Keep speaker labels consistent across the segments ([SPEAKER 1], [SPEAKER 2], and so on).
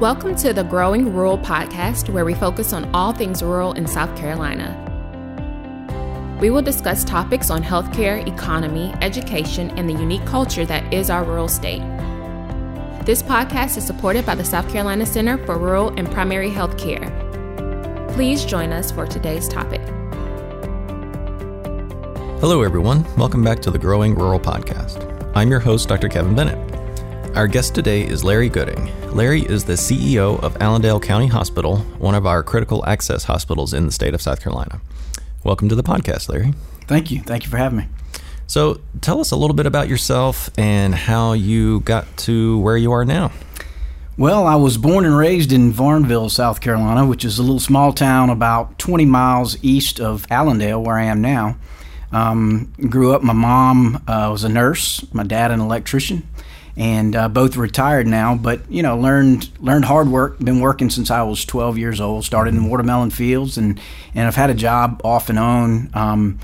[SPEAKER 1] Welcome to the Growing Rural podcast, where we focus on all things rural in South Carolina. We will discuss topics on healthcare, economy, education, and the unique culture that is our rural state. This podcast is supported by the South Carolina Center for Rural and Primary Health Care. Please join us for today's topic.
[SPEAKER 2] Hello, everyone. Welcome back to the Growing Rural Podcast. I'm your host, Dr. Kevin Bennett. Our guest today is Larry Gooding. Larry is the CEO of Allendale County Hospital, one of our critical access hospitals in the state of South Carolina. Welcome to the podcast, Larry.
[SPEAKER 3] Thank you. Thank you for having me.
[SPEAKER 2] So, tell us a little bit about yourself and how you got to where you are now.
[SPEAKER 3] Well, I was born and raised in Varnville, South Carolina, which is a little small town about 20 miles east of Allendale, where I am now. Um, grew up, my mom uh, was a nurse, my dad an electrician, and uh, both retired now. But you know, learned learned hard work. Been working since I was 12 years old. Started in watermelon fields, and and I've had a job off and on. Um,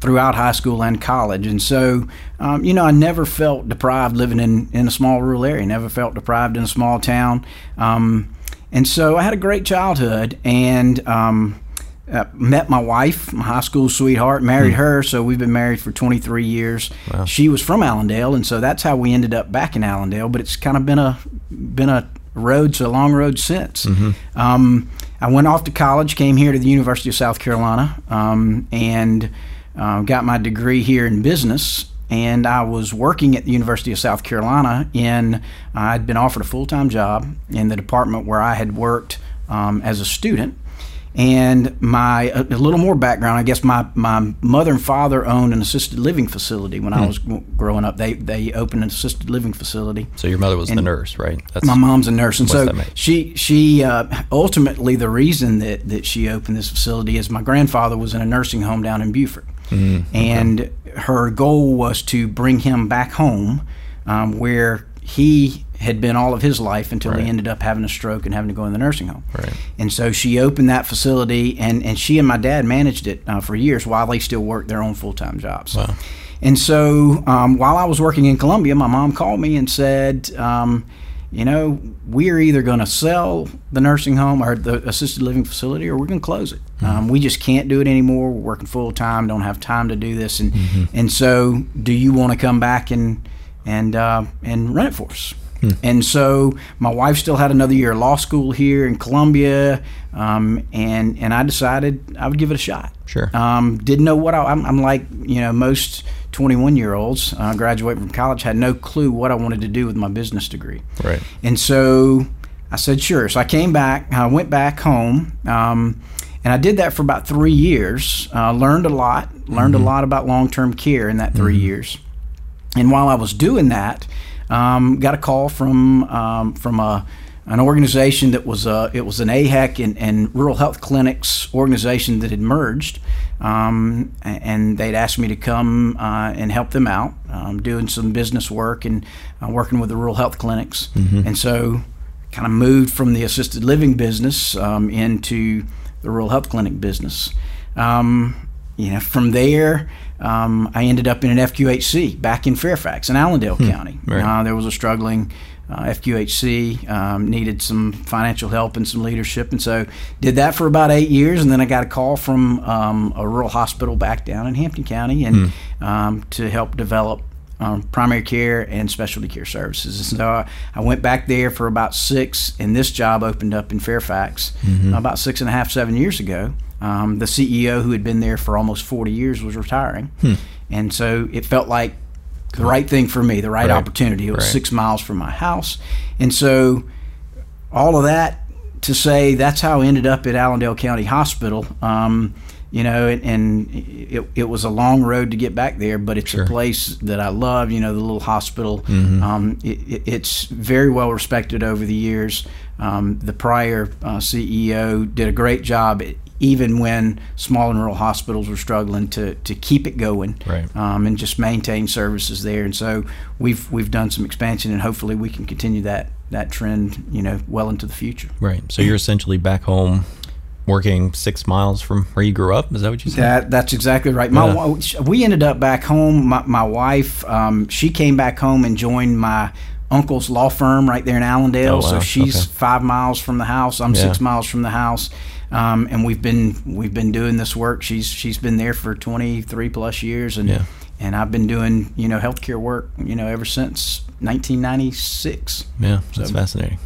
[SPEAKER 3] throughout high school and college. And so, um, you know, I never felt deprived living in, in a small rural area, never felt deprived in a small town. Um, and so I had a great childhood and um, uh, met my wife, my high school sweetheart, married hmm. her. So we've been married for 23 years. Wow. She was from Allendale, and so that's how we ended up back in Allendale. But it's kind of been a been a road, so a long road since. Mm-hmm. Um, I went off to college, came here to the University of South Carolina, um, and uh, got my degree here in business. And I was working at the University of South Carolina. and I'd been offered a full time job in the department where I had worked um, as a student and my a, little more background, I guess my, my mother and father owned an assisted living facility when hmm. I was growing up. They they opened an assisted living facility.
[SPEAKER 2] So your mother was
[SPEAKER 3] and
[SPEAKER 2] the nurse, right?
[SPEAKER 3] That's, my mom's a nurse, and so she she uh, ultimately the reason that that she opened this facility is my grandfather was in a nursing home down in Beaufort, mm, and okay. her goal was to bring him back home, um, where he had been all of his life until right. he ended up having a stroke and having to go in the nursing home. Right. And so she opened that facility, and, and she and my dad managed it uh, for years while they still worked their own full time jobs. Wow. And so um, while I was working in Columbia, my mom called me and said, um, you know, we're either going to sell the nursing home or the assisted living facility, or we're going to close it. Mm-hmm. Um, we just can't do it anymore. We're working full time, don't have time to do this, and mm-hmm. and so, do you want to come back and and uh, and run it for us? Hmm. And so my wife still had another year of law school here in Columbia, um, and and I decided I would give it a shot.
[SPEAKER 2] Sure.
[SPEAKER 3] Um, didn't know what I, am I'm like. You know, most 21 year olds uh, graduating from college had no clue what I wanted to do with my business degree.
[SPEAKER 2] Right.
[SPEAKER 3] And so I said sure. So I came back. I went back home. Um, and I did that for about three years. Uh, learned a lot. Learned mm-hmm. a lot about long term care in that 3 mm-hmm. years. And while I was doing that, um, got a call from um, from a an organization that was a, it was an AHEC and, and rural health clinics organization that had merged, um, and they'd asked me to come uh, and help them out, um, doing some business work and uh, working with the rural health clinics, mm-hmm. and so kind of moved from the assisted living business um, into the rural health clinic business. Um, you know, from there, um, I ended up in an FQHC back in Fairfax in Allendale hmm, County. Right. Uh, there was a struggling uh, FQHC, um, needed some financial help and some leadership, and so did that for about eight years. And then I got a call from um, a rural hospital back down in Hampton County, and hmm. to help develop um, primary care and specialty care services. And so I, I, went back there for about six, and this job opened up in Fairfax mm-hmm. about six and a half, seven years ago. Um, the CEO who had been there for almost 40 years was retiring. Hmm. And so it felt like the right thing for me, the right, right. opportunity. It was right. six miles from my house. And so all of that to say that's how I ended up at Allendale County Hospital. Um, you know, and, and, it, it was a long road to get back there, but it's sure. a place that I love. You know, the little hospital. Mm-hmm. Um, it, it's very well respected over the years. Um, the prior uh, CEO did a great job even when small and rural hospitals were struggling to, to keep it going
[SPEAKER 2] right.
[SPEAKER 3] um, and just maintain services there. And so we've we've done some expansion, and hopefully we can continue that that trend, you know, well into the future.
[SPEAKER 2] Right. So you're essentially back home. Working six miles from where you grew up, is that what you said?
[SPEAKER 3] That, that's exactly right. My, yeah. we ended up back home. My, my wife, um, she came back home and joined my uncle's law firm right there in Allendale.
[SPEAKER 2] Oh,
[SPEAKER 3] So she's
[SPEAKER 2] Okay.
[SPEAKER 3] five miles from the house. I'm six miles from the house. Um, and we've been we've been doing this work. She's she's been there for 23 plus years, and
[SPEAKER 2] Yeah.
[SPEAKER 3] and I've been doing you know healthcare work you know ever since 1996.
[SPEAKER 2] Yeah, that's
[SPEAKER 3] So-
[SPEAKER 2] fascinating.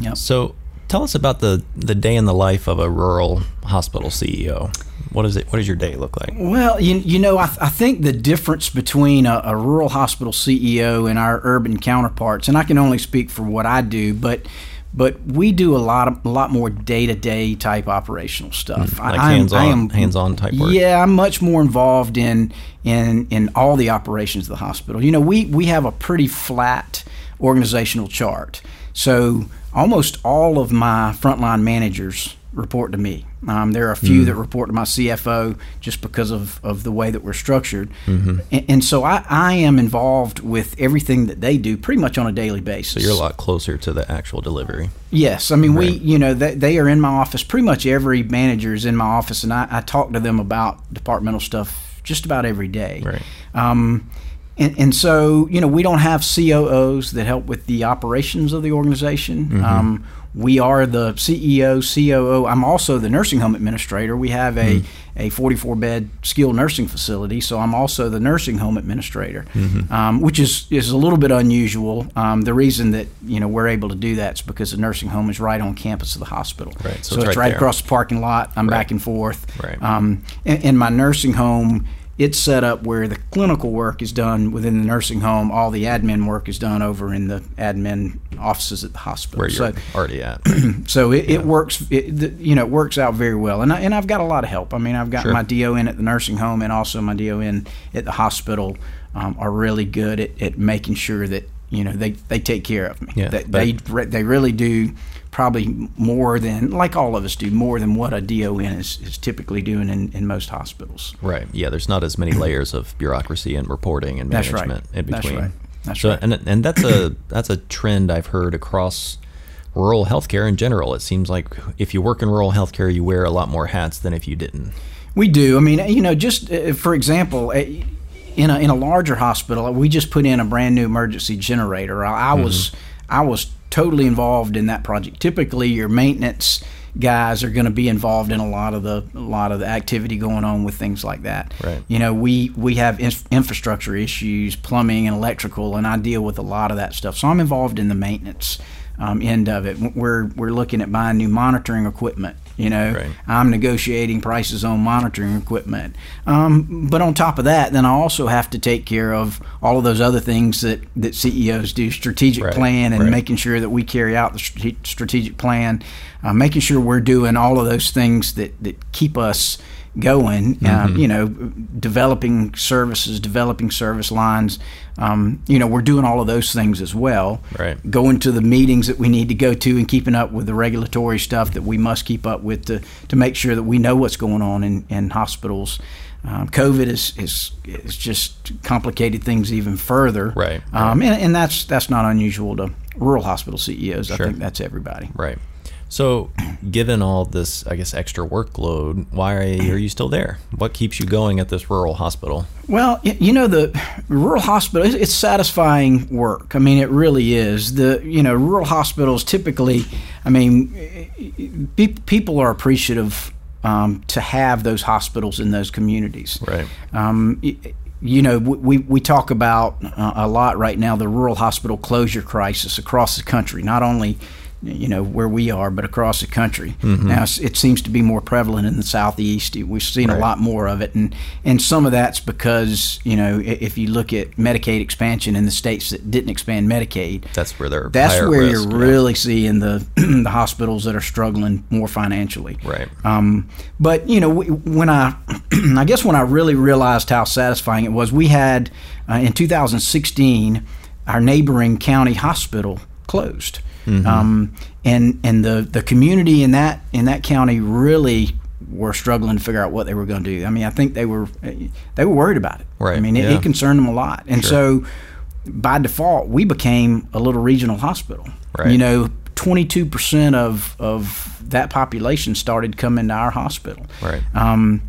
[SPEAKER 3] Yep.
[SPEAKER 2] So, tell us about the the day in the life of a rural hospital CEO. What is it? What does your day look like?
[SPEAKER 3] Well, you, you know, I, I think the difference between a, a rural hospital CEO and our urban counterparts, and I can only speak for what I do, but but we do a lot of a lot more day to day type operational stuff.
[SPEAKER 2] Mm, like
[SPEAKER 3] I, I am-
[SPEAKER 2] hands-on-
[SPEAKER 3] I am-
[SPEAKER 2] hands-on type work?
[SPEAKER 3] Yeah, I'm much more involved in in in all the operations of the hospital. You know, we we have a pretty flat organizational chart, so almost all of my frontline managers report to me. Um, there are a few that report to my CFO just because of, of the way that we're structured. And, and so I, I am involved with everything that they do pretty much on a daily basis.
[SPEAKER 2] So you're a lot closer to the actual delivery.
[SPEAKER 3] Yes, I mean we, you know, they, they are in my office. Pretty much every manager is in my office, and I, I talk to them about departmental stuff just about every day.
[SPEAKER 2] Right.
[SPEAKER 3] Um, and, and so, you know, we don't have COOs that help with the operations of the organization.
[SPEAKER 2] Mm-hmm.
[SPEAKER 3] Um, we are the CEO, COO. I'm also the nursing home administrator. We have a,
[SPEAKER 2] Mm-hmm.
[SPEAKER 3] a 44 bed skilled nursing facility, so I'm also the nursing home administrator,
[SPEAKER 2] Mm-hmm.
[SPEAKER 3] um, which is, is a little bit unusual. Um, the reason that you know we're able to do that is because the nursing home is right on campus of the hospital.
[SPEAKER 2] Right, so
[SPEAKER 3] so,
[SPEAKER 2] it's
[SPEAKER 3] it's
[SPEAKER 2] right
[SPEAKER 3] right, across the parking lot. I'm
[SPEAKER 2] Right.
[SPEAKER 3] back and forth.
[SPEAKER 2] Right.
[SPEAKER 3] Um, in, in my nursing home, it's set up where the clinical work is done within the nursing home. All the admin work is done over in the admin offices at the hospital.
[SPEAKER 2] Where you're
[SPEAKER 3] so,
[SPEAKER 2] already at.
[SPEAKER 3] so it, it works. It, you know, it works out very well. And I, and I've got a lot of help. I mean, I've got
[SPEAKER 2] Sure.
[SPEAKER 3] my DON at the nursing home and also my DON at the hospital um, are really good at, at making sure that you know they, they take care of me.
[SPEAKER 2] Yeah, but-
[SPEAKER 3] they they really do probably more than like all of us do more than what a DON is, is typically doing in, in most hospitals.
[SPEAKER 2] Right. Yeah. There's not as many layers of bureaucracy and reporting and
[SPEAKER 3] That's right.
[SPEAKER 2] management in between.
[SPEAKER 3] That's right. That's right.
[SPEAKER 2] so,
[SPEAKER 3] right.
[SPEAKER 2] And and that's a that's a trend I've heard across rural healthcare in general. It seems like if you work in rural healthcare, you wear a lot more hats than if you didn't.
[SPEAKER 3] We do. I mean, you know, just uh, for example, uh, in a in a larger hospital, we just put in a brand new emergency generator. I, I was I was totally involved in that project. Typically, your maintenance guys are going to be involved in a lot of the a lot of the activity going on with things like that.
[SPEAKER 2] Right.
[SPEAKER 3] You know, we we have inf- infrastructure issues, plumbing and electrical, and I deal with a lot of that stuff. So I'm involved in the maintenance um, end of it. We're we're looking at buying new monitoring equipment. You know,
[SPEAKER 2] Right.
[SPEAKER 3] I'm negotiating prices on monitoring equipment. Um, but on top of that, then I also have to take care of all of those other things that, that CEOs do strategic
[SPEAKER 2] Right,
[SPEAKER 3] plan and
[SPEAKER 2] right.
[SPEAKER 3] making sure that we carry out the strategic plan, uh, making sure we're doing all of those things that, that keep us going,
[SPEAKER 2] Mm-hmm.
[SPEAKER 3] um, you know, developing services, developing service lines. Um, you know, we're doing all of those things as well
[SPEAKER 2] Right.
[SPEAKER 3] going to the meetings that we need to go to and keeping up with the regulatory stuff that we must keep up with to, to make sure that we know what's going on in, in hospitals. Um, COVID is, is is just complicated things even further.
[SPEAKER 2] Right,
[SPEAKER 3] Um, and, and that's that's not unusual to rural hospital CEOs. I think that's everybody.
[SPEAKER 2] Right. So, given all this, I guess, extra workload, why are you still there? What keeps you going at this rural hospital?
[SPEAKER 3] Well, you know the rural hospital. it's- satisfying work. I mean, it really is. The you know rural hospitals typically. I mean, pe- people are appreciative um, to have those hospitals in those communities.
[SPEAKER 2] Right.
[SPEAKER 3] Um, you know, we, we talk about uh, a lot right now the rural hospital closure crisis across the country, not only, you know, where we are, but across the country. Now, it seems to be more prevalent in the southeast. We've seen
[SPEAKER 2] Right.
[SPEAKER 3] a lot more of it. And, and some of that's because, you know, if you look at Medicaid expansion in the states that didn't expand Medicaid,
[SPEAKER 2] That's where they're
[SPEAKER 3] that's where
[SPEAKER 2] risk,
[SPEAKER 3] you're
[SPEAKER 2] yeah.
[SPEAKER 3] really seeing the the hospitals that are struggling more financially.
[SPEAKER 2] Right.
[SPEAKER 3] Um, but you know, when I, I guess when I really realized how satisfying it was, we had uh, in 2016 our neighboring county hospital closed,
[SPEAKER 2] Mm-hmm.
[SPEAKER 3] um, and and the the community in that in that county really were struggling to figure out what they were going to do. I mean, I think they were they were worried about it.
[SPEAKER 2] Right,
[SPEAKER 3] I mean, it,
[SPEAKER 2] yeah.
[SPEAKER 3] it concerned them a lot, and so by default, we became a little regional hospital.
[SPEAKER 2] Right.
[SPEAKER 3] You know, 22% of, of that population started coming to our hospital.
[SPEAKER 2] Right.
[SPEAKER 3] Um,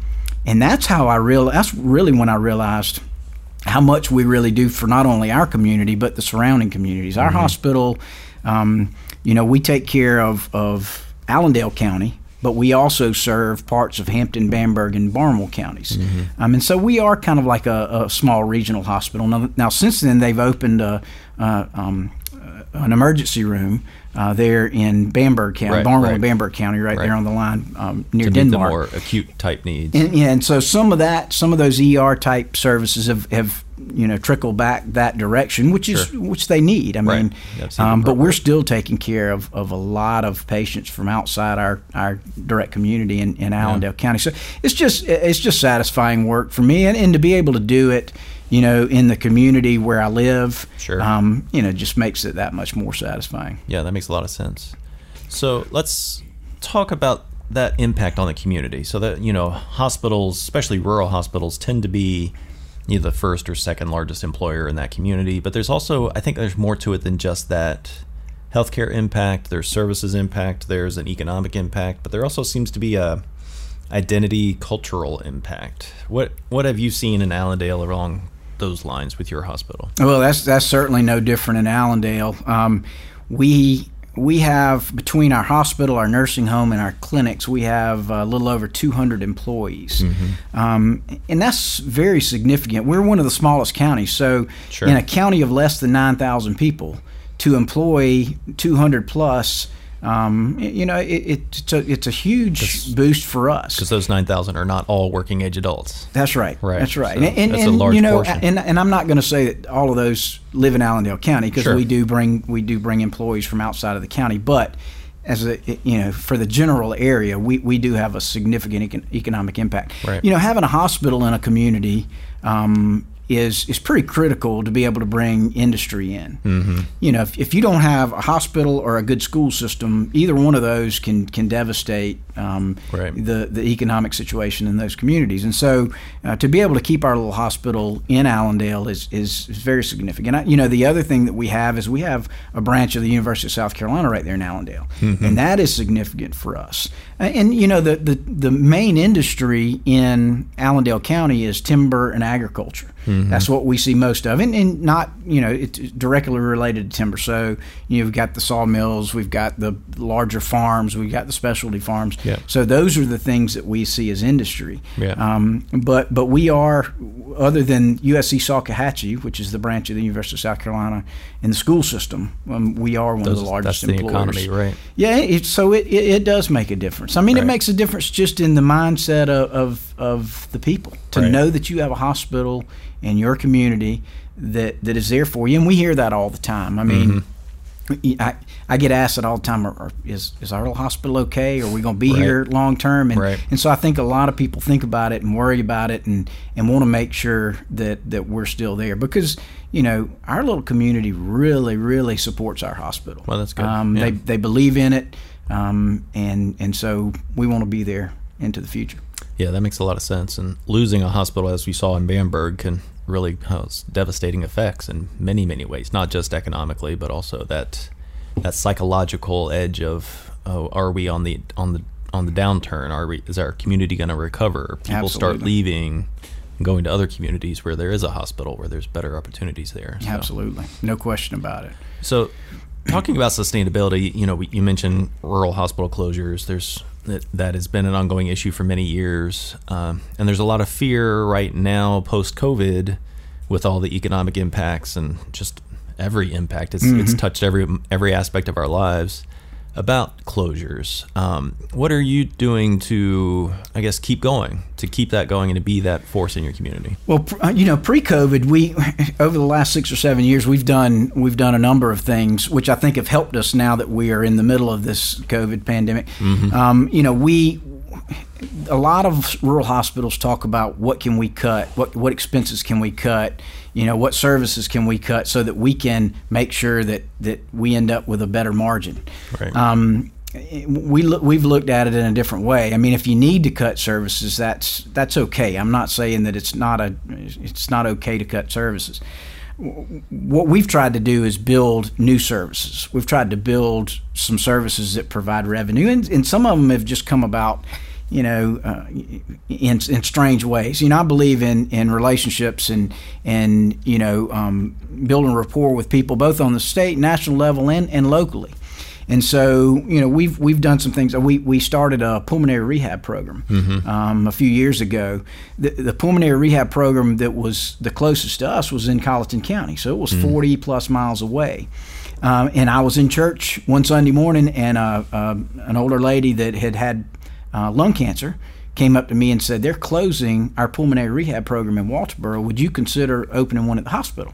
[SPEAKER 3] and that's how I real. That's really when I realized how much we really do for not only our community but the surrounding communities. Our hospital, um, you know, we take care of of Allendale County, but we also serve parts of Hampton, Bamberg, and Barnwell counties. Um, and so we are kind of like a, a small regional hospital. Now, now, since then, they've opened a, uh, um, an emergency room uh, there in Bamberg County,
[SPEAKER 2] Right,
[SPEAKER 3] Barnwell
[SPEAKER 2] right.
[SPEAKER 3] Bamberg County, right,
[SPEAKER 2] Right.
[SPEAKER 3] there on the line um, near
[SPEAKER 2] to
[SPEAKER 3] Denmark.
[SPEAKER 2] more acute type needs.
[SPEAKER 3] And, yeah, and so some of that, some of those ER type services have, have you know trickle back that direction, which is which they need. I
[SPEAKER 2] Right.
[SPEAKER 3] mean, um, but we're still taking care of, of a lot of patients from outside our, our direct community in, in Allendale County. So it's just it's just satisfying work for me, and, and to be able to do it, you know, in the community where I live,
[SPEAKER 2] Sure.
[SPEAKER 3] um, you know, just makes it that much more satisfying.
[SPEAKER 2] Yeah, that makes a lot of sense. So let's talk about that impact on the community. So that you know, hospitals, especially rural hospitals, tend to be either the first or second largest employer in that community. But there's also, I think, there's more to it than just that healthcare impact. There's services impact. There's an economic impact. But there also seems to be a identity cultural impact. What what have you seen in Allendale along those lines with your hospital?
[SPEAKER 3] Well, that's that's certainly no different in Allendale. Um, we we have between our hospital, our nursing home, and our clinics, we have a little over 200 employees,
[SPEAKER 2] Mm-hmm.
[SPEAKER 3] um, and that's very significant. We're one of the smallest counties, so
[SPEAKER 2] Sure.
[SPEAKER 3] in a county of less than 9,000 people, to employ 200 plus. Um, you know, it, it's a it's a huge boost for us.
[SPEAKER 2] Because those nine thousand are not all working age adults.
[SPEAKER 3] That's right.
[SPEAKER 2] Right.
[SPEAKER 3] That's right.
[SPEAKER 2] So
[SPEAKER 3] and and,
[SPEAKER 2] that's a large
[SPEAKER 3] you know,
[SPEAKER 2] portion.
[SPEAKER 3] and, and I'm not going to say that all of those live in Allendale County because
[SPEAKER 2] Sure.
[SPEAKER 3] we do bring we do bring employees from outside of the county, but as a you know for the general area, we, we do have a significant econ- economic impact.
[SPEAKER 2] Right.
[SPEAKER 3] You know, having a hospital in a community. Um, is, is pretty critical to be able to bring industry in.
[SPEAKER 2] Mm-hmm.
[SPEAKER 3] You know, if, if you don't have a hospital or a good school system, either one of those can can devastate um,
[SPEAKER 2] Right.
[SPEAKER 3] the the economic situation in those communities. And so, uh, to be able to keep our little hospital in Allendale is is, is very significant. I, you know, the other thing that we have is we have a branch of the University of South Carolina right there in Allendale, and that is significant for us. And, and you know, the, the the main industry in Allendale County is timber and agriculture. That's what we see most of, and, and not you know it's directly related to timber. So you've got the sawmills, we've got the larger farms, we've got the specialty farms.
[SPEAKER 2] Yeah.
[SPEAKER 3] So those are the things that we see as industry.
[SPEAKER 2] Yeah.
[SPEAKER 3] Um, but but we are, other than USC Salkehatchie, which is the branch of the University of South Carolina in the school system, um, we are one of the largest
[SPEAKER 2] that's the
[SPEAKER 3] employers.
[SPEAKER 2] economy, right.
[SPEAKER 3] Yeah. It, so it, it, it does make a difference. I mean,
[SPEAKER 2] Right.
[SPEAKER 3] it makes a difference just in the mindset of of, of the people to
[SPEAKER 2] Right.
[SPEAKER 3] know that you have a hospital in your community that that is there for you, and we hear that all the time. I mean.
[SPEAKER 2] Mm-hmm.
[SPEAKER 3] I, I get asked it all the time. Are, is is our little hospital okay? Are we going to be
[SPEAKER 2] Right.
[SPEAKER 3] here long term? And
[SPEAKER 2] Right.
[SPEAKER 3] and so I think a lot of people think about it and worry about it and and want to make sure that that we're still there because you know our little community really really supports our hospital.
[SPEAKER 2] Well, that's good.
[SPEAKER 3] Um,
[SPEAKER 2] Yeah.
[SPEAKER 3] They they believe in it, um, and and so we want to be there into the future.
[SPEAKER 2] Yeah, that makes a lot of sense. And losing a hospital, as we saw in Bamberg, can really cause devastating effects in many, many ways. Not just economically, but also that that psychological edge of, oh, are we on the on the on the downturn? Are we? Is our community going to recover? People start leaving, and going to other communities where there is a hospital, where there's better opportunities there. So-
[SPEAKER 3] Absolutely, no question about it.
[SPEAKER 2] So, talking about sustainability, you know, you mentioned rural hospital closures. There's that, that has been an ongoing issue for many years, um, and there's a lot of fear right now post COVID with all the economic impacts and just every impact. It's it's touched every every aspect of our lives about closures. Um, what are you doing to, I guess, keep going, to keep that going, and to be that force in your community?
[SPEAKER 3] Well, uh, you know, pre-COVID, we over the last six or seven years, we've done we've done a number of things which I think have helped us now that we are in the middle of this COVID pandemic. Um, you know, we a lot of rural hospitals talk about what can we cut, what what expenses can we cut, you know, what services can we cut so that we can make sure that that we end up with a better margin.
[SPEAKER 2] Right.
[SPEAKER 3] Um, we look, we've looked at it in a different way. I mean, if you need to cut services, that's that's okay. I'm not saying that it's not a it's not okay to cut services. What we've tried to do is build new services. We've tried to build some services that provide revenue, and, and some of them have just come about you know, uh, in in strange ways. You know, I believe in in relationships and and you know, um, building rapport with people both on the state, national level, and and locally. And so, you know, we've we've done some things. We we started a pulmonary rehab program
[SPEAKER 2] Mm-hmm.
[SPEAKER 3] um, a few years ago. The, the pulmonary rehab program that was the closest to us was in Colleton County, so it was 40 plus miles away. Um, and I was in church one Sunday morning, and uh, uh, an older lady that had had uh, lung cancer came up to me and said, "They're closing our pulmonary rehab program in Walterboro. Would you consider opening one at the hospital?"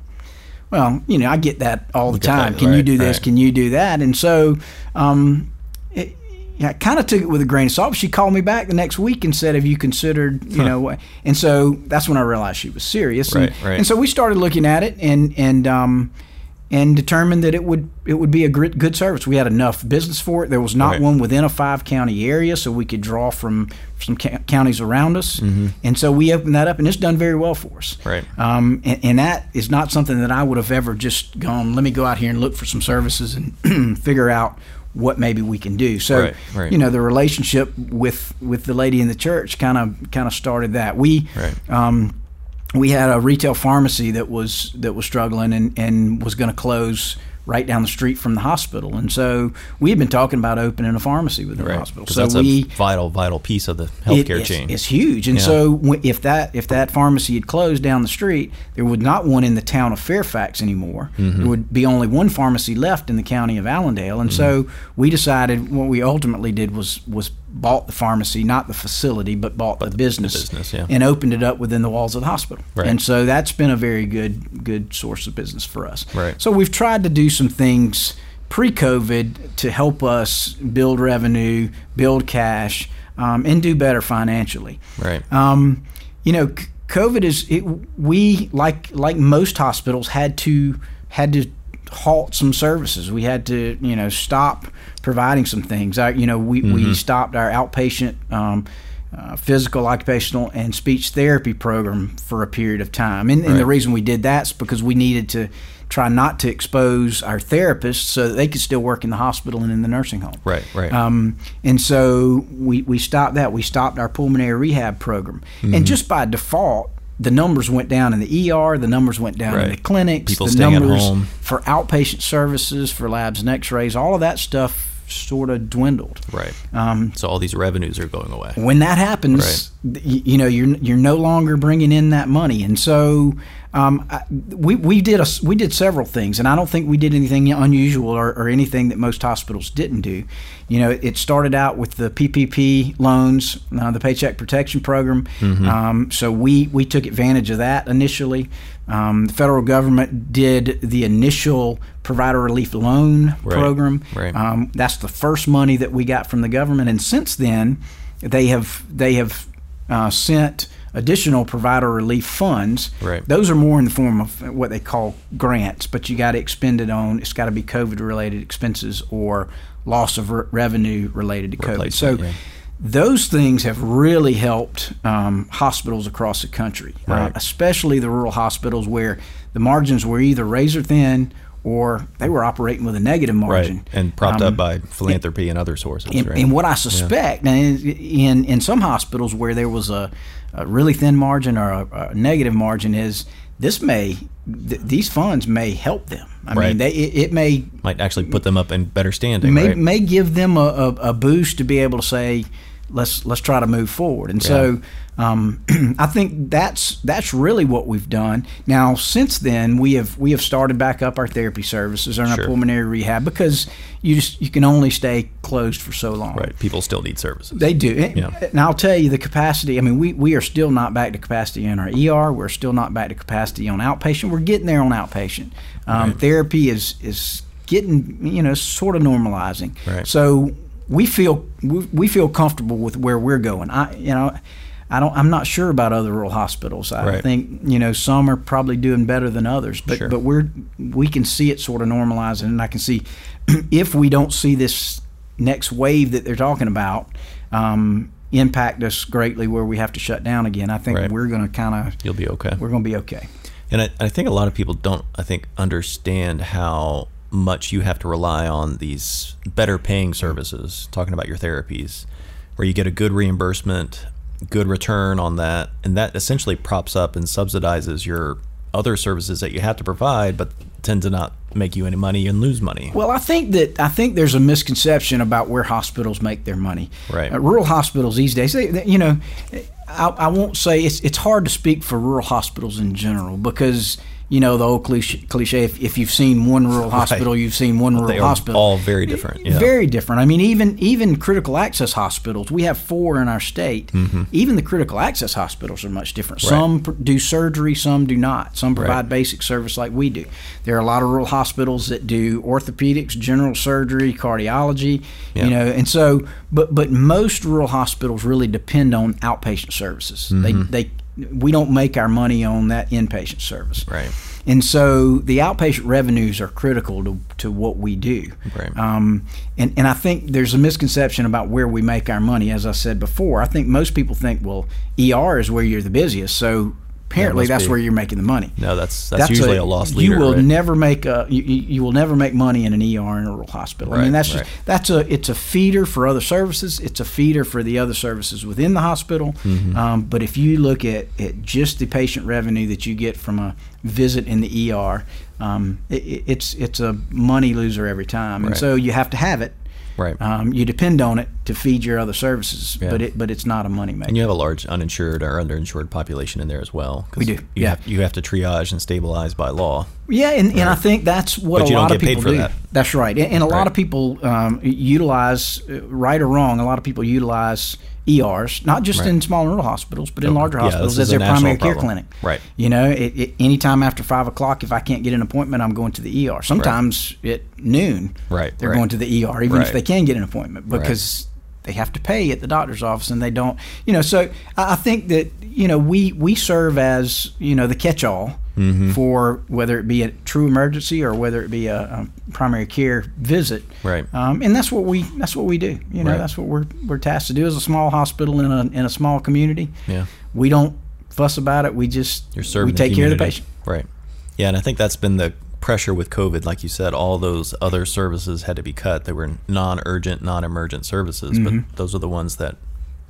[SPEAKER 3] Well, you know, I get that all the
[SPEAKER 2] get that,
[SPEAKER 3] time. Can you do this?
[SPEAKER 2] right.
[SPEAKER 3] Can you do that? And so, um, it, yeah, I kind of took it with a grain of salt. She called me back the next week and said, "Have you considered, you know?" And so that's when I realized she was serious. And,
[SPEAKER 2] Right, right.
[SPEAKER 3] and so we started looking at it and and um, and determined that it would it would be a good service. We had enough business for it. There was not
[SPEAKER 2] Right.
[SPEAKER 3] one within a five county area, so we could draw from some ca- counties around us. And so we opened that up, and it's done very well for us.
[SPEAKER 2] Mm-hmm. Right.
[SPEAKER 3] Um, and, and that is not something that I would have ever just gone. Let me go out here and look for some services and figure out what maybe we can do. So,
[SPEAKER 2] Right, right.
[SPEAKER 3] you know, the relationship with with the lady in the church kind of kind of started that. We
[SPEAKER 2] Right.
[SPEAKER 3] um, we had a retail pharmacy that was that was struggling and, and was going to close right down the street from the hospital, and so we had been talking about opening a pharmacy within the
[SPEAKER 2] Right.
[SPEAKER 3] hospital.
[SPEAKER 2] 'Cause
[SPEAKER 3] So
[SPEAKER 2] that's
[SPEAKER 3] we
[SPEAKER 2] a vital, vital piece of the
[SPEAKER 3] it-
[SPEAKER 2] healthcare
[SPEAKER 3] it's,
[SPEAKER 2] chain.
[SPEAKER 3] It's huge, and
[SPEAKER 2] Yeah.
[SPEAKER 3] so if that if that pharmacy had closed down the street, there would not one in the town of Fairfax anymore.
[SPEAKER 2] Mm-hmm.
[SPEAKER 3] There would be only one pharmacy left in the county of Allendale, and so
[SPEAKER 2] Mm-hmm.
[SPEAKER 3] we decided what we ultimately did was was bought the pharmacy, not the facility, but bought the, business,
[SPEAKER 2] business, yeah.
[SPEAKER 3] and opened it up within the walls of the hospital.
[SPEAKER 2] Right.
[SPEAKER 3] And so that's been a very good good source of business for us.
[SPEAKER 2] Right.
[SPEAKER 3] So we've tried to do some things pre-COVID to help us build revenue, build cash, um, and do better financially.
[SPEAKER 2] right.
[SPEAKER 3] Um, you know, COVID is it, we like like most hospitals had to had to halt some services. We had to you know stop providing some things. Our, you know, we, we stopped our outpatient. Um, uh, physical, occupational, and speech therapy program for a period of time. And, and the reason we did that is because we needed to try not to expose our therapists so that they could still work in the hospital and in the nursing home.
[SPEAKER 2] right. Right.
[SPEAKER 3] Um, and so we, we stopped that. We stopped our pulmonary rehab program.
[SPEAKER 2] Mm-hmm.
[SPEAKER 3] And just by default, the numbers went down in the ER, the numbers went down in the clinics,
[SPEAKER 2] People
[SPEAKER 3] the
[SPEAKER 2] staying at
[SPEAKER 3] numbers
[SPEAKER 2] home.
[SPEAKER 3] for outpatient services, for labs and x rays, all of that stuff sort of dwindled.
[SPEAKER 2] right.
[SPEAKER 3] Um,
[SPEAKER 2] so all these revenues are going away.
[SPEAKER 3] when that happens, th- you, you know you're you're no longer bringing in that money, and so um, I, we we did a we did several things, and I don't think we did anything unusual or, or anything that most hospitals didn't do. You know, it started out with the PPP loans, uh, the Paycheck Protection Program. Um, so we we took advantage of that initially. Um, the federal government did the initial provider relief loan
[SPEAKER 2] Right,
[SPEAKER 3] program.
[SPEAKER 2] right.
[SPEAKER 3] Um, that's the first money that we got from the government, and since then, they have they have uh, sent additional provider relief funds.
[SPEAKER 2] Right.
[SPEAKER 3] Those are more in the form of what they call grants, but you got to expend it on. It's got to be COVID related expenses or loss of re- revenue related to COVID. So.
[SPEAKER 2] Yeah.
[SPEAKER 3] Those things have really helped um, hospitals across the country, uh, especially the rural hospitals where the margins were either razor thin or they were operating with a negative margin.
[SPEAKER 2] Right. And propped
[SPEAKER 3] Um,
[SPEAKER 2] up by philanthropy and other sources.
[SPEAKER 3] and,
[SPEAKER 2] right.
[SPEAKER 3] and what I suspect, in, in in some hospitals where there was a, a really thin margin or a, a negative margin, is this may th- these funds may help them. I
[SPEAKER 2] Right.
[SPEAKER 3] mean, they it, it may
[SPEAKER 2] Might actually put them up in better standing.
[SPEAKER 3] may,
[SPEAKER 2] right?
[SPEAKER 3] may give them a, a, a boost to be able to say, let's let's try to move forward. And so um, I think that's that's really what we've done. Now since then we have we have started back up our therapy services and
[SPEAKER 2] Sure.
[SPEAKER 3] our pulmonary rehab because you just you can only stay closed for so long.
[SPEAKER 2] Right. People still need services.
[SPEAKER 3] They do. And-
[SPEAKER 2] Yeah.
[SPEAKER 3] And I'll tell you the capacity. I mean, we, we are still not back to capacity in our ER. We're still not back to capacity on outpatient. We're getting there on outpatient. Um,
[SPEAKER 2] Right.
[SPEAKER 3] Therapy is is getting you know sort of normalizing.
[SPEAKER 2] Right.
[SPEAKER 3] So we feel we, we feel comfortable with where we're going. I you know. I don't. I'm not sure about other rural hospitals. I
[SPEAKER 2] Right.
[SPEAKER 3] think you know some are probably doing better than others, but
[SPEAKER 2] Sure.
[SPEAKER 3] but we're we can see it sort of normalizing, and I can see if we don't see this next wave that they're talking about um, impact us greatly where we have to shut down again, I think
[SPEAKER 2] Right.
[SPEAKER 3] we're going to kind of
[SPEAKER 2] You'll be okay.
[SPEAKER 3] we're going to be okay.
[SPEAKER 2] And I, I think a lot of people don't, I think, understand how much you have to rely on these better paying services, talking about your therapies, where you get a good reimbursement, good return on that, and that essentially props up and subsidizes your other services that you have to provide, but tend to not make you any money and lose money.
[SPEAKER 3] Well, I think that I think there's a misconception about where hospitals make their money.
[SPEAKER 2] Right.
[SPEAKER 3] Uh, rural hospitals these days, they, they, you know, I, I won't say it's it's hard to speak for rural hospitals in general because you know the old cliche, cliche if, if you've seen one rural hospital, you've seen one rural
[SPEAKER 2] They are
[SPEAKER 3] hospital.
[SPEAKER 2] all very different. Yeah.
[SPEAKER 3] Very different. I mean, even even critical access hospitals. We have four in our state. Even the critical access hospitals are much different.
[SPEAKER 2] Mm-hmm. Right.
[SPEAKER 3] Some pr- do surgery, some do not. Some provide
[SPEAKER 2] Right.
[SPEAKER 3] basic service like we do. There are a lot of rural hospitals that do orthopedics, general surgery, cardiology.
[SPEAKER 2] Yeah.
[SPEAKER 3] You know, and so, but but most rural hospitals really depend on outpatient services. They they we don't make our money on that inpatient service.
[SPEAKER 2] Right.
[SPEAKER 3] And so the outpatient revenues are critical to, to what we do.
[SPEAKER 2] Right.
[SPEAKER 3] Um, and, and I think there's a misconception about where we make our money. As I said before, I think most people think, well, ER is where you're the busiest. So apparently
[SPEAKER 2] must
[SPEAKER 3] that's
[SPEAKER 2] be.
[SPEAKER 3] where you're making the money.
[SPEAKER 2] No, that's that's, usually a, lost leader.
[SPEAKER 3] You will
[SPEAKER 2] right?
[SPEAKER 3] never make a you, you will never make money in an ER in a rural hospital. I mean that's just that's a it's a feeder for other services. It's a feeder for the other services within the hospital.
[SPEAKER 2] Mm-hmm.
[SPEAKER 3] Um, but if you look at, at just the patient revenue that you get from a visit in the ER, um, it- it's it's a money loser every time. And so you have to have it.
[SPEAKER 2] Right.
[SPEAKER 3] Um, you depend on it to feed your other services,
[SPEAKER 2] Yeah.
[SPEAKER 3] but it but it's not a money maker.
[SPEAKER 2] And you have a large uninsured or underinsured population in there as well.
[SPEAKER 3] We do,
[SPEAKER 2] You
[SPEAKER 3] yeah.
[SPEAKER 2] have you have to triage and stabilize by law.
[SPEAKER 3] Yeah, and, and I think that's what
[SPEAKER 2] But
[SPEAKER 3] a lot of people do.
[SPEAKER 2] that.
[SPEAKER 3] That's right, and, and a lot of people um, utilize, uh, right or wrong, a lot of people utilize ERs, not just
[SPEAKER 2] Right.
[SPEAKER 3] in small rural hospitals, but in larger
[SPEAKER 2] Yeah,
[SPEAKER 3] hospitals as their primary
[SPEAKER 2] national
[SPEAKER 3] care clinic.
[SPEAKER 2] Right.
[SPEAKER 3] You know, it, it, anytime after five o'clock, if I can't get an appointment, I'm going to the ER. Sometimes at noon,
[SPEAKER 2] Right,
[SPEAKER 3] they're
[SPEAKER 2] right.
[SPEAKER 3] going to the ER, even
[SPEAKER 2] Right.
[SPEAKER 3] if they can get an appointment, because they have to pay at the doctor's office, and they don't. You know, so I I think that you know we we serve as you know the catch-all
[SPEAKER 2] Mm-hmm.
[SPEAKER 3] for whether it be a true emergency or whether it be a, a primary care visit.
[SPEAKER 2] Right.
[SPEAKER 3] Um, and that's what we that's what we do. You know,
[SPEAKER 2] Right.
[SPEAKER 3] that's what we're we're tasked to do as a small hospital in a in a small community.
[SPEAKER 2] Yeah.
[SPEAKER 3] We don't fuss about it. We just
[SPEAKER 2] You're serving
[SPEAKER 3] we take care of the patient.
[SPEAKER 2] Right. Yeah, and I think that's been the pressure with COVID. Like you said, all those other services had to be cut. They were non-urgent, non-emergent services, but those are the ones that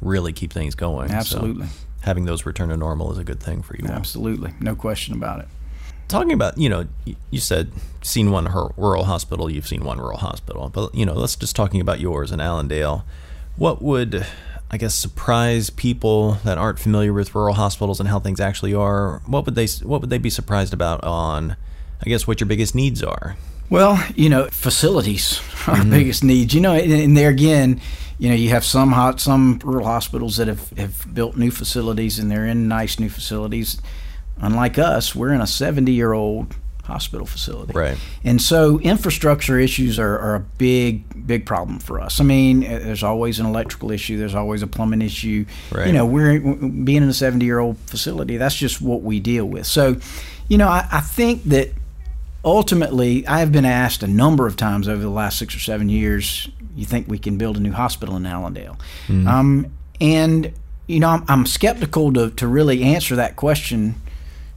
[SPEAKER 2] really keep things going. So
[SPEAKER 3] Mm-hmm. Absolutely.
[SPEAKER 2] Having those return to normal is a good thing for you all.
[SPEAKER 3] Absolutely, no question about it.
[SPEAKER 2] Talking about, you know, you said seen one rural hospital, you've seen one rural hospital, but you know, let's just talking about yours in Allendale. What would, I guess, surprise people that aren't familiar with rural hospitals and how things actually are? What would they What would they be surprised about on, I guess, what your biggest needs are?
[SPEAKER 3] Well, you know, facilities are
[SPEAKER 2] Mm-hmm.
[SPEAKER 3] our biggest needs. You know, and, and there again, you know, you have some hot, some rural hospitals that have, have built new facilities and they're in nice new facilities. Unlike us, we're in a 70 year old hospital facility.
[SPEAKER 2] Right.
[SPEAKER 3] And so infrastructure issues are, are a big, big problem for us. I mean, uh, there's always an electrical issue, there's always a plumbing issue.
[SPEAKER 2] Right.
[SPEAKER 3] You know, we're being in a 70 year old facility, that's just what we deal with. So, you know, I, I think that ultimately, I have been asked a number of times over the last six or seven years, you think we can build a new hospital in Allendale? Um, and, you know, I'm, I'm skeptical to, to really answer that question,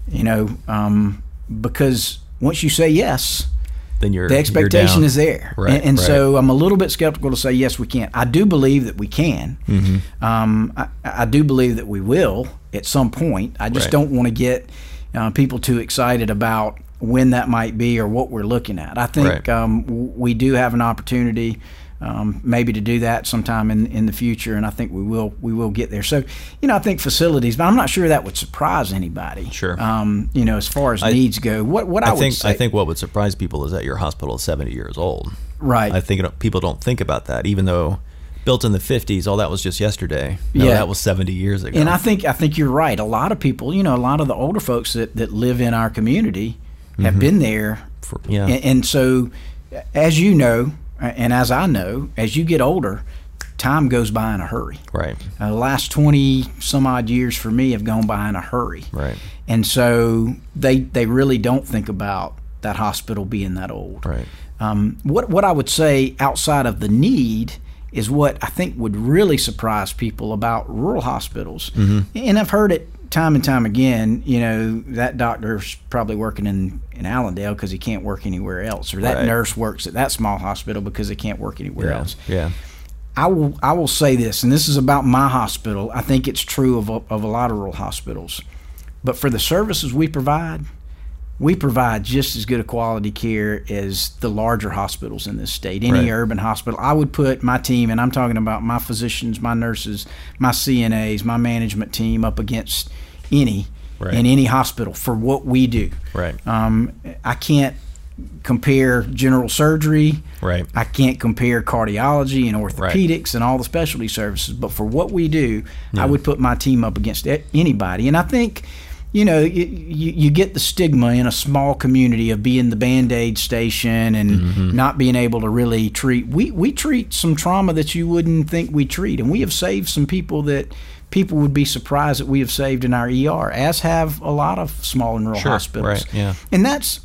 [SPEAKER 3] you know, um, because once you say yes,
[SPEAKER 2] Then you're
[SPEAKER 3] the
[SPEAKER 2] you're
[SPEAKER 3] expectation is there.
[SPEAKER 2] Right,
[SPEAKER 3] and and
[SPEAKER 2] right.
[SPEAKER 3] so I'm a little bit skeptical to say, yes, we can. I do believe that we can.
[SPEAKER 2] Mm-hmm.
[SPEAKER 3] Um, I, I do believe that we will at some point. I just
[SPEAKER 2] Right.
[SPEAKER 3] don't want to get uh, people too excited about when that might be or what we're looking at. I think
[SPEAKER 2] Right.
[SPEAKER 3] um, we do have an opportunity. Um, maybe to do that sometime in, in the future, and I think we will we will get there. So, you know, I think facilities, but I'm not sure that would surprise anybody.
[SPEAKER 2] Sure.
[SPEAKER 3] Um, you know, as far as
[SPEAKER 2] I-
[SPEAKER 3] needs go, what what I,
[SPEAKER 2] I
[SPEAKER 3] would
[SPEAKER 2] think
[SPEAKER 3] say,
[SPEAKER 2] I think what would surprise people is that your hospital is 70 years old.
[SPEAKER 3] right.
[SPEAKER 2] I think it, people don't think about that, even though built in the 50s, all that was just yesterday. No,
[SPEAKER 3] Yeah.
[SPEAKER 2] that was 70 years ago.
[SPEAKER 3] And I think I think you're right. A lot of people, you know, a lot of the older folks that, that live in our community have been there.
[SPEAKER 2] For- yeah.
[SPEAKER 3] And, and so, as you know, and as I know, as you get older, time goes by in a hurry.
[SPEAKER 2] right.
[SPEAKER 3] Uh, the last 20 some odd years for me have gone by in a hurry.
[SPEAKER 2] Right.
[SPEAKER 3] And so they they really don't think about that hospital being that old.
[SPEAKER 2] Right.
[SPEAKER 3] Um, what what I would say outside of the need is what I think would really surprise people about rural hospitals, and I've heard it time and time again. You know that doctor's probably working in in Allendale because he can't work anywhere else, or that
[SPEAKER 2] Right.
[SPEAKER 3] nurse works at that small hospital because they can't work anywhere
[SPEAKER 2] Yeah.
[SPEAKER 3] else.
[SPEAKER 2] Yeah.
[SPEAKER 3] I will I will say this, and this is about my hospital. I think it's true of a, of a lot of rural hospitals, but for the services we provide, we provide just as good a quality care as the larger hospitals in this state. Any
[SPEAKER 2] Right.
[SPEAKER 3] urban hospital, I would put my team, and I'm talking about my physicians, my nurses, my CNAs, my management team, up against any
[SPEAKER 2] Right.
[SPEAKER 3] in any hospital for what we do.
[SPEAKER 2] Right.
[SPEAKER 3] Um, I can't compare general surgery.
[SPEAKER 2] Right.
[SPEAKER 3] I can't compare cardiology and orthopedics and all the specialty services, but for what we do, I would put my team up against anybody. And I think, you know, you, you, you get the stigma in a small community of being the band aid station and
[SPEAKER 2] Mm-hmm.
[SPEAKER 3] not being able to really treat. We, we treat some trauma that you wouldn't think we treat, and we have saved some people that. People would be surprised that we have saved in our ER, as have a lot of small and rural
[SPEAKER 2] Sure,
[SPEAKER 3] hospitals.
[SPEAKER 2] right, yeah.
[SPEAKER 3] And that's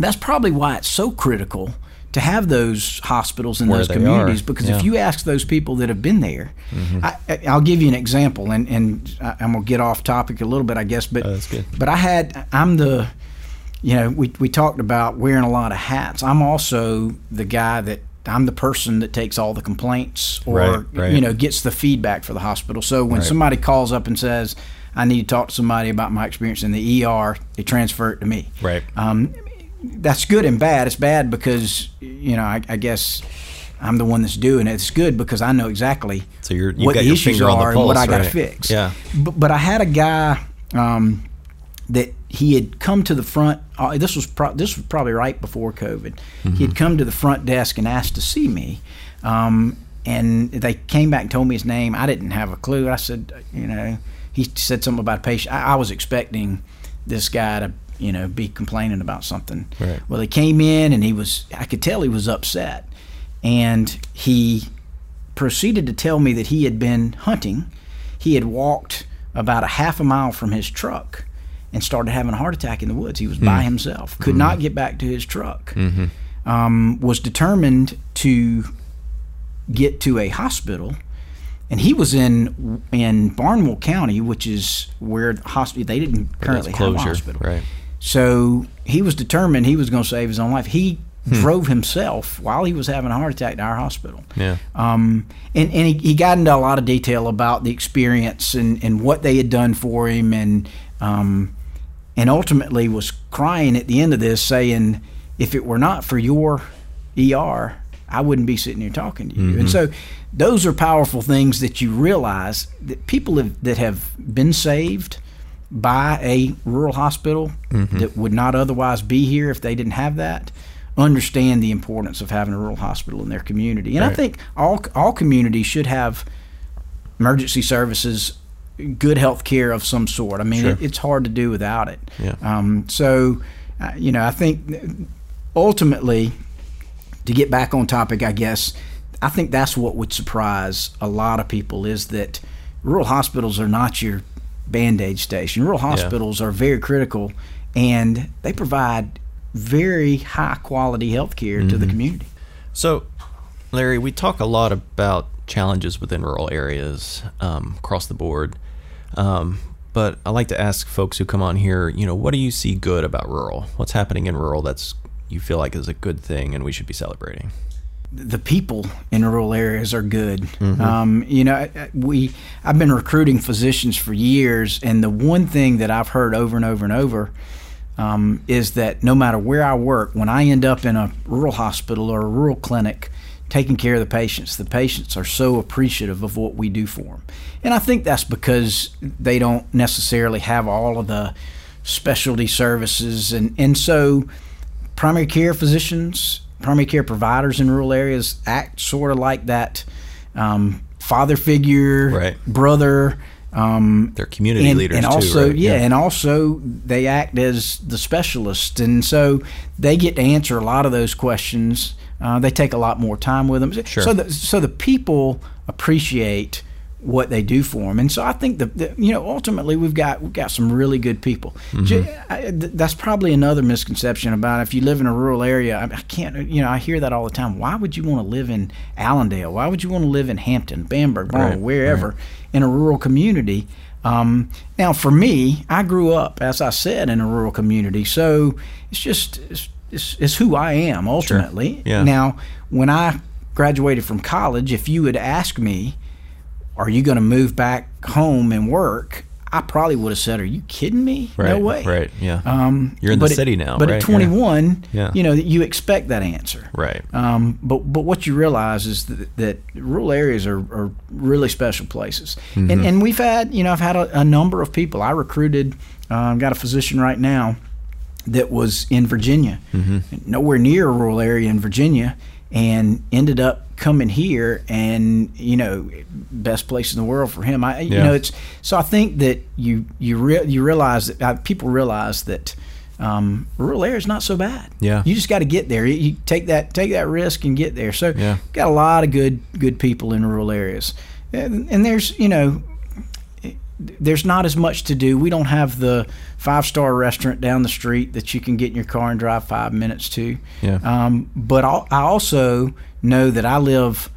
[SPEAKER 3] that's probably why it's so critical to have those hospitals in
[SPEAKER 2] Where
[SPEAKER 3] those communities
[SPEAKER 2] are,
[SPEAKER 3] because
[SPEAKER 2] yeah. Mm-hmm.
[SPEAKER 3] if you ask those people that have been there, I, I- I'll give you an example, and and I'm gonna get off topic a little bit, I guess, but
[SPEAKER 2] Oh, that's good.
[SPEAKER 3] but I had I'm the you know we we talked about wearing a lot of hats. I'm also the guy that I'm the person that takes all the complaints or
[SPEAKER 2] Right, right.
[SPEAKER 3] you know gets the feedback for the hospital. So when
[SPEAKER 2] Right.
[SPEAKER 3] somebody calls up and says I need to talk to somebody about my experience in the ER, they transfer it to me
[SPEAKER 2] Right.
[SPEAKER 3] um, that's good and bad. It's bad because you know I, I guess I'm the one that's doing it. It's good because I know exactly
[SPEAKER 2] So you're-
[SPEAKER 3] what the issues
[SPEAKER 2] on the
[SPEAKER 3] are and what
[SPEAKER 2] pulse,
[SPEAKER 3] I got to fix.
[SPEAKER 2] Yeah.
[SPEAKER 3] But, but I had a guy um, that he had come to the front. Uh, this was pro- this was probably right before COVID. He
[SPEAKER 2] Mm-hmm.
[SPEAKER 3] had come to the front desk and asked to see me. Um, and they came back and told me his name. I didn't have a clue. I said, you know, he said something about a patient. I, I was expecting this guy to, you know, be complaining about something.
[SPEAKER 2] Right.
[SPEAKER 3] Well, he came in and he was, I could tell he was upset. And he proceeded to tell me that he had been hunting. He had walked about a half a mile from his truck and started having a heart attack in the woods. He was by himself, could not get back to his truck. Um, was determined to get to a hospital, and he was in in Barnwell County, which is where the hospital they didn't currently have a hospital.
[SPEAKER 2] right.
[SPEAKER 3] So he was determined he was going to save his own life. He
[SPEAKER 2] Hmm.
[SPEAKER 3] drove himself while he was having a heart attack to our hospital.
[SPEAKER 2] Yeah.
[SPEAKER 3] Um, and and he, he got into a lot of detail about the experience and, and what they had done for him, and um, and ultimately was crying at the end of this, saying, "If it were not for your ER, I wouldn't be sitting here talking to you." And so, those are powerful things that you realize that people have, that have been saved by a rural hospital that would not otherwise be here if they didn't have that understand the importance of having a rural hospital in their community. And i think all all communities should have emergency services good health care of some sort i mean
[SPEAKER 2] Sure.
[SPEAKER 3] it, it's hard to do without it
[SPEAKER 2] Yeah.
[SPEAKER 3] um, so uh, you know i think ultimately to get back on topic, I guess, I think that's what would surprise a lot of people is that rural hospitals are not your band aid station. Rural hospitals are very critical and they provide very high quality health care to
[SPEAKER 2] Mm-hmm.
[SPEAKER 3] the community.
[SPEAKER 2] So, Larry, we talk a lot about challenges within rural areas um, across the board. Um, but I like to ask folks who come on here, you know, what do you see good about rural? What's happening in rural that's you feel like is a good thing and we should be celebrating?
[SPEAKER 3] the people in rural areas are good. Um, you know, we I've been recruiting physicians for years, and the one thing that I've heard over and over and over um, is that no matter where I work, when I end up in a rural hospital or a rural clinic taking care of the patients, the patients are so appreciative of what we do for them. And I think that's because they don't necessarily have all of the specialty services, and and so primary care physicians, primary care providers in rural areas act sort of like that um, father figure,
[SPEAKER 2] Right.
[SPEAKER 3] brother. Um,
[SPEAKER 2] They're community
[SPEAKER 3] and,
[SPEAKER 2] leaders
[SPEAKER 3] and
[SPEAKER 2] too,
[SPEAKER 3] also,
[SPEAKER 2] right?
[SPEAKER 3] yeah, and also they act as the specialist, and so they get to answer a lot of those questions. Uh, they take a lot more time with them.
[SPEAKER 2] Sure.
[SPEAKER 3] So, the, so the people appreciate what they do for them, and so I think the, the you know ultimately we've got we've got some really good people.
[SPEAKER 2] Mm-hmm.
[SPEAKER 3] I- that's probably another misconception about if you live in a rural area. I, can't, you know, I hear that all the time. Why would you want to live in Allendale? Why would you want to live in Hampton, Bamberg,
[SPEAKER 2] Right,
[SPEAKER 3] wherever in a rural community? Um, now, for me, I grew up, as I said, in a rural community, so it's just it's, it's, it's who I am ultimately.
[SPEAKER 2] Yeah.
[SPEAKER 3] Now, when I graduated from college, if you had asked me, "Are you going to move back home and work?" I probably would have said, "Are you kidding me?
[SPEAKER 2] Right,
[SPEAKER 3] no way."
[SPEAKER 2] right, yeah.
[SPEAKER 3] Um,
[SPEAKER 2] You're in the
[SPEAKER 3] but at-
[SPEAKER 2] city now,
[SPEAKER 3] But
[SPEAKER 2] right?
[SPEAKER 3] at 21,
[SPEAKER 2] Yeah.
[SPEAKER 3] you know, you expect that answer.
[SPEAKER 2] Right.
[SPEAKER 3] Um, but but what you realize is that, that rural areas are, are really special places,
[SPEAKER 2] Mm-hmm.
[SPEAKER 3] and and we've had you know I've had a, a number of people. I recruited, uh, I've got a physician right now that was in Virginia,
[SPEAKER 2] Mm-hmm.
[SPEAKER 3] nowhere near a rural area in Virginia, and ended up coming here and you know best place in the world for him. I you know it's so I think that you you re- you realize that uh, people realize that. Um, rural area is not so bad.
[SPEAKER 2] Yeah.
[SPEAKER 3] you just got to get there. You, you take that take that risk and get there. So
[SPEAKER 2] Yeah.
[SPEAKER 3] got a lot of good good people in rural areas, and, and there's you know there's not as much to do. We don't have the five star restaurant down the street that you can get in your car and drive five minutes to.
[SPEAKER 2] Yeah.
[SPEAKER 3] Um, but I I also know that I live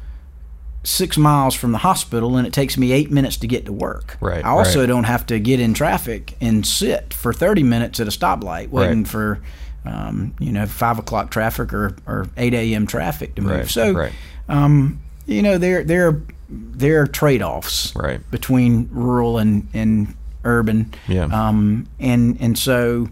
[SPEAKER 3] six miles from the hospital and it takes me eight minutes to get to work.
[SPEAKER 2] Right,
[SPEAKER 3] I also
[SPEAKER 2] right.
[SPEAKER 3] don't have to get in traffic and sit for 30 minutes at a stoplight waiting
[SPEAKER 2] Right.
[SPEAKER 3] for, um, you know, five o'clock traffic or, or 8 a.m. traffic to move.
[SPEAKER 2] Right,
[SPEAKER 3] So, um, you know, there, there, there are trade offs
[SPEAKER 2] Right.
[SPEAKER 3] between rural and, and urban.
[SPEAKER 2] Yeah.
[SPEAKER 3] Um, and, and so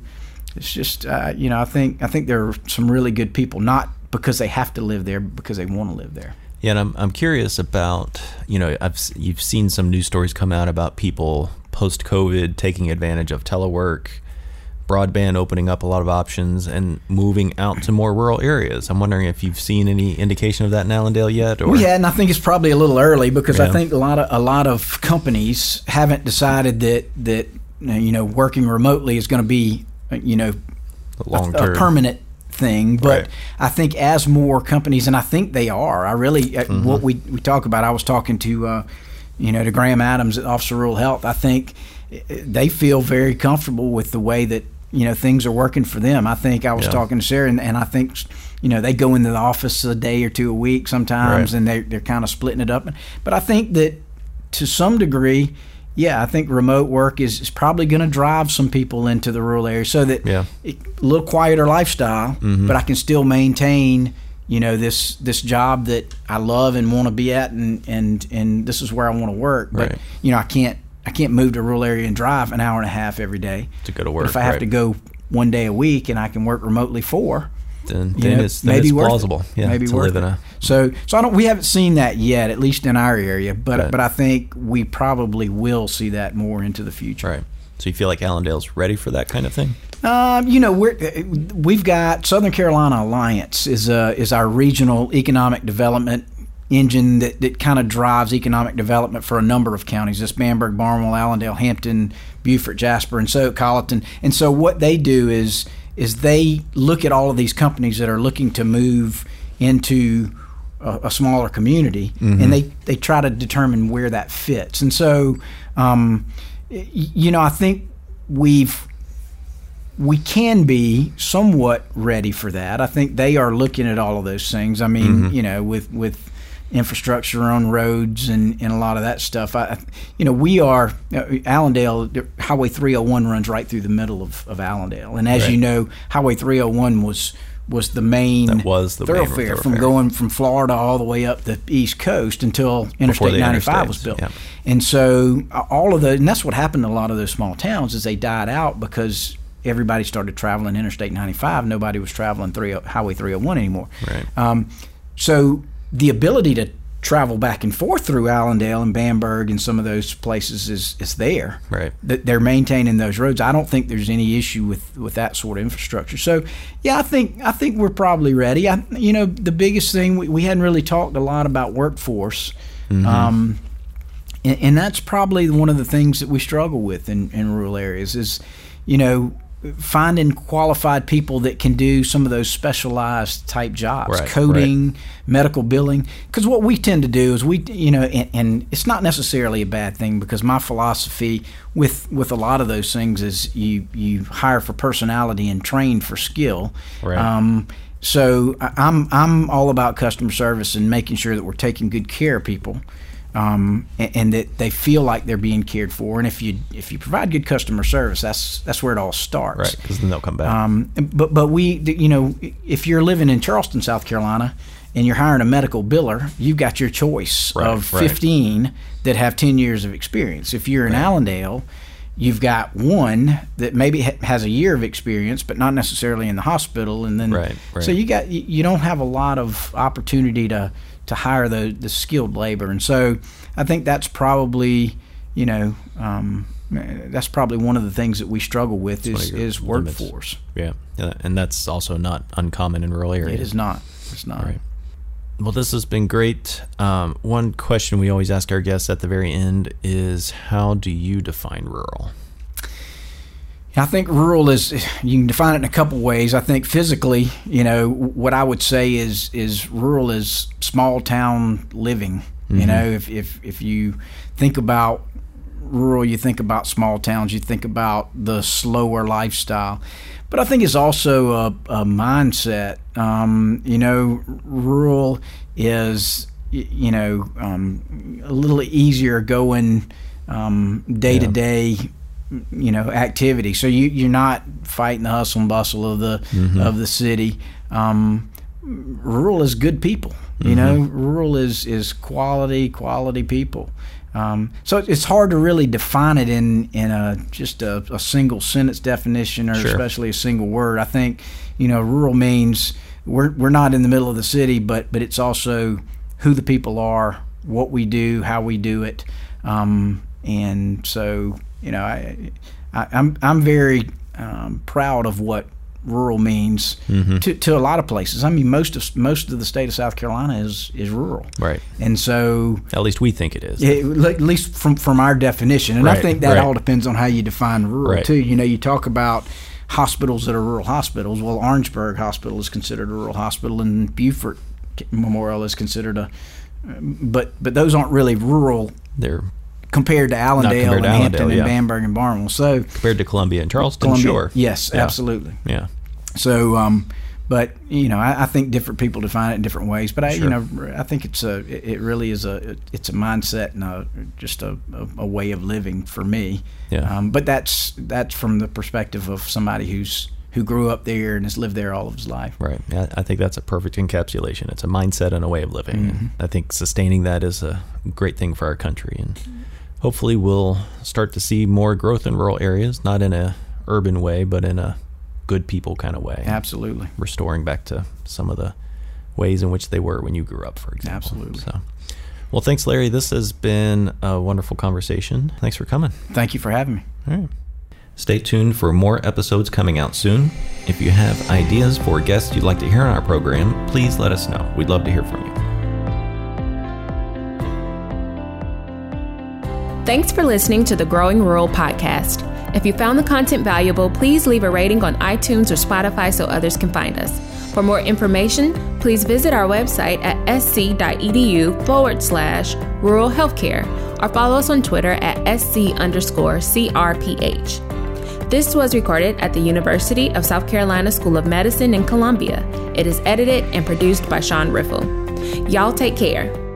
[SPEAKER 3] it's just, uh, you know, I think, I think there are some really good people, not because they have to live there, but because they want to live there.
[SPEAKER 2] Yeah, and I'm I'm curious about you know I've you've seen some news stories come out about people post COVID taking advantage of telework, broadband opening up a lot of options, and moving out to more rural areas. I'm wondering if you've seen any indication of that in Allendale yet, or
[SPEAKER 3] We had, and I think it's probably a little early because
[SPEAKER 2] Yeah.
[SPEAKER 3] I think a lot of a lot of companies haven't decided that that you know working remotely is going to be you know a,
[SPEAKER 2] term.
[SPEAKER 3] permanent thing. But
[SPEAKER 2] Right.
[SPEAKER 3] I think as more companies, and I think they are, I really uh
[SPEAKER 2] Mm-hmm.
[SPEAKER 3] what we we talk about. I was talking to uh, you know to Graham Adams at Office of Rural Health. I think uh, they feel very comfortable with the way that you know things are working for them. I think I was
[SPEAKER 2] Yeah.
[SPEAKER 3] talking to Sarah, and, and I think you know they go into the office a day or two a week sometimes,
[SPEAKER 2] Right.
[SPEAKER 3] and they they're kind of splitting it up. But I think that to some degree. Yeah, I think remote work is, is probably going to drive some people into the rural area so that
[SPEAKER 2] Yeah.
[SPEAKER 3] a little quieter lifestyle,
[SPEAKER 2] Mm-hmm.
[SPEAKER 3] but I can still maintain, you know, this this job that I love and want to be at, and and and this is where I want to work. But
[SPEAKER 2] Right.
[SPEAKER 3] you know, I can't I can't move to a rural area and drive an hour and a half every day
[SPEAKER 2] To go to
[SPEAKER 3] But
[SPEAKER 2] work,
[SPEAKER 3] if I have
[SPEAKER 2] right.
[SPEAKER 3] to go one day a week and I can work remotely four,
[SPEAKER 2] then, then
[SPEAKER 3] know,
[SPEAKER 2] it's, then
[SPEAKER 3] maybe
[SPEAKER 2] it's
[SPEAKER 3] worth it.
[SPEAKER 2] plausible. Yeah,
[SPEAKER 3] maybe
[SPEAKER 2] to
[SPEAKER 3] worth
[SPEAKER 2] live in
[SPEAKER 3] it.
[SPEAKER 2] a
[SPEAKER 3] So so I don't we haven't seen that yet, at least in our area. But
[SPEAKER 2] Right.
[SPEAKER 3] but I think we probably will see that more into the future.
[SPEAKER 2] right. So you feel like Allendale's ready for that kind of thing?
[SPEAKER 3] Um, you know, we're we've got Southern Carolina Alliance is uh, is our regional economic development engine that, that kind of drives economic development for a number of counties. This Bamberg, Barnwell, Allendale, Hampton, Beaufort, Jasper, and so Colleton. And so what they do is is they look at all of these companies that are looking to move into a, a smaller community, and they they try to determine where that fits. And so, um, you know, I think we've we can be somewhat ready for that. I think they are looking at all of those things. I mean, you know, with with infrastructure on roads and, and a lot of that stuff. I, you know, we are uh, Allendale. Highway 301 runs right through the middle of, of Allendale, and as
[SPEAKER 2] Right.
[SPEAKER 3] you know, Highway 301 was was the main
[SPEAKER 2] That was the main
[SPEAKER 3] thoroughfare from going from Florida all the way up the East Coast until Interstate 95 was built.
[SPEAKER 2] yeah.
[SPEAKER 3] And so uh, all of the and that's what happened to a lot of those small towns, is they died out because everybody started traveling Interstate 95. Nobody was traveling three, Highway 301 anymore.
[SPEAKER 2] Right.
[SPEAKER 3] Um, so the ability to travel back and forth through Allendale and Bamberg and some of those places is is there.
[SPEAKER 2] Right.
[SPEAKER 3] That they're maintaining those roads. I don't think there's any issue with with that sort of infrastructure. So yeah, I think I think we're probably ready. I, you know, the biggest thing we, we hadn't really talked a lot about workforce. Um, and, and that's probably one of the things that we struggle with in, in rural areas is, you know, finding qualified people that can do some of those specialized type jobs,
[SPEAKER 2] Right,
[SPEAKER 3] coding, medical billing. Because what we tend to do is we, you know, and, and it's not necessarily a bad thing because my philosophy with with a lot of those things is you you hire for personality and train for skill.
[SPEAKER 2] Right.
[SPEAKER 3] Um, so I'm I'm all about customer service and making sure that we're taking good care of people, um, and, and that they feel like they're being cared for. And if you if you provide good customer service, that's that's where it all starts.
[SPEAKER 2] Right. Because then they'll come back.
[SPEAKER 3] Um, but but we, you know, if you're living in Charleston, South Carolina, and you're hiring a medical biller, you've got your choice
[SPEAKER 2] Right,
[SPEAKER 3] of
[SPEAKER 2] right.
[SPEAKER 3] 15 that have 10 years of experience. If you're in Allendale, you've got one that maybe ha- has a year of experience, but not necessarily in the hospital, and then
[SPEAKER 2] Right, right.
[SPEAKER 3] so you got you don't have a lot of opportunity to to hire the the skilled labor, and so I think that's probably you know. Um, that's probably one of the things that we struggle with is, is workforce.
[SPEAKER 2] Yeah. yeah. And that's also not uncommon in rural areas.
[SPEAKER 3] It is not. It's not.
[SPEAKER 2] Right. Well, this has been great. Um, one question we always ask our guests at the very end is how do you define rural?
[SPEAKER 3] I think rural is you can define it in a couple ways. I think physically, you know, what I would say is is rural is small town living. You know, if, if if you think about rural, you think about small towns, you think about the slower lifestyle. But I think it's also a, a mindset. Um, you know, rural is you know um, a little easier going um, day to day you know activity. So you you're not fighting the hustle and bustle of the of the city. Um, rural is good people. You know, rural is is quality quality people. Um, so it's hard to really define it in in a just a, a single sentence definition or
[SPEAKER 2] Sure.
[SPEAKER 3] especially a single word. I think you know rural means we're we're not in the middle of the city, but but it's also who the people are, what we do, how we do it, um, and so you know I, I I'm I'm very um, proud of what rural means to, to a lot of places. I mean, most of most of the state of South Carolina is is rural,
[SPEAKER 2] Right.
[SPEAKER 3] and so
[SPEAKER 2] At least we think it is.
[SPEAKER 3] yeah, at least from from our definition, and I think that
[SPEAKER 2] right.
[SPEAKER 3] all depends on how you define rural
[SPEAKER 2] Right.
[SPEAKER 3] too. You know, you talk about hospitals that are rural hospitals. Well, Orangeburg Hospital is considered a rural hospital, and Beaufort Memorial is considered a. But but those aren't really rural
[SPEAKER 2] They're
[SPEAKER 3] compared to Allendale
[SPEAKER 2] compared
[SPEAKER 3] and
[SPEAKER 2] to
[SPEAKER 3] Hampton
[SPEAKER 2] Allendale,
[SPEAKER 3] and. Bamberg and Barnwell. So
[SPEAKER 2] compared to Columbia and Charleston,
[SPEAKER 3] Columbia,
[SPEAKER 2] sure.
[SPEAKER 3] yes,
[SPEAKER 2] Yeah.
[SPEAKER 3] absolutely.
[SPEAKER 2] Yeah.
[SPEAKER 3] So, um, but you know, I, I think different people define it in different ways. But I,
[SPEAKER 2] Sure.
[SPEAKER 3] you know, I think it's a, it it really is a, it's a mindset and a, just a, a, a way of living for me.
[SPEAKER 2] Yeah.
[SPEAKER 3] Um, but that's that's from the perspective of somebody who's who grew up there and has lived there all of his life.
[SPEAKER 2] Right. I, I think that's a perfect encapsulation. It's a mindset and a way of living.
[SPEAKER 3] Mm-hmm.
[SPEAKER 2] And I think sustaining that is a great thing for our country. And hopefully we'll start to see more growth in rural areas, not in a urban way, but in a good people kind of way.
[SPEAKER 3] Absolutely.
[SPEAKER 2] Restoring back to some of the ways in which they were when you grew up, for example.
[SPEAKER 3] Absolutely.
[SPEAKER 2] So, well, thanks, Larry. This has been a wonderful conversation. Thanks for coming.
[SPEAKER 3] Thank you for having me.
[SPEAKER 2] All right. Stay tuned for more episodes coming out soon. If you have ideas for guests you'd like to hear on our program, please let us know. We'd love to hear from you.
[SPEAKER 1] Thanks for listening to the Growing Rural podcast. If you found the content valuable, please leave a rating on iTunes or Spotify so others can find us. For more information, please visit our website at sc.edu forward slash rural healthcare or follow us on Twitter at sc underscore CRPH. This was recorded at the University of South Carolina School of Medicine in Columbia. It is edited and produced by Sean Riffle. Y'all take care.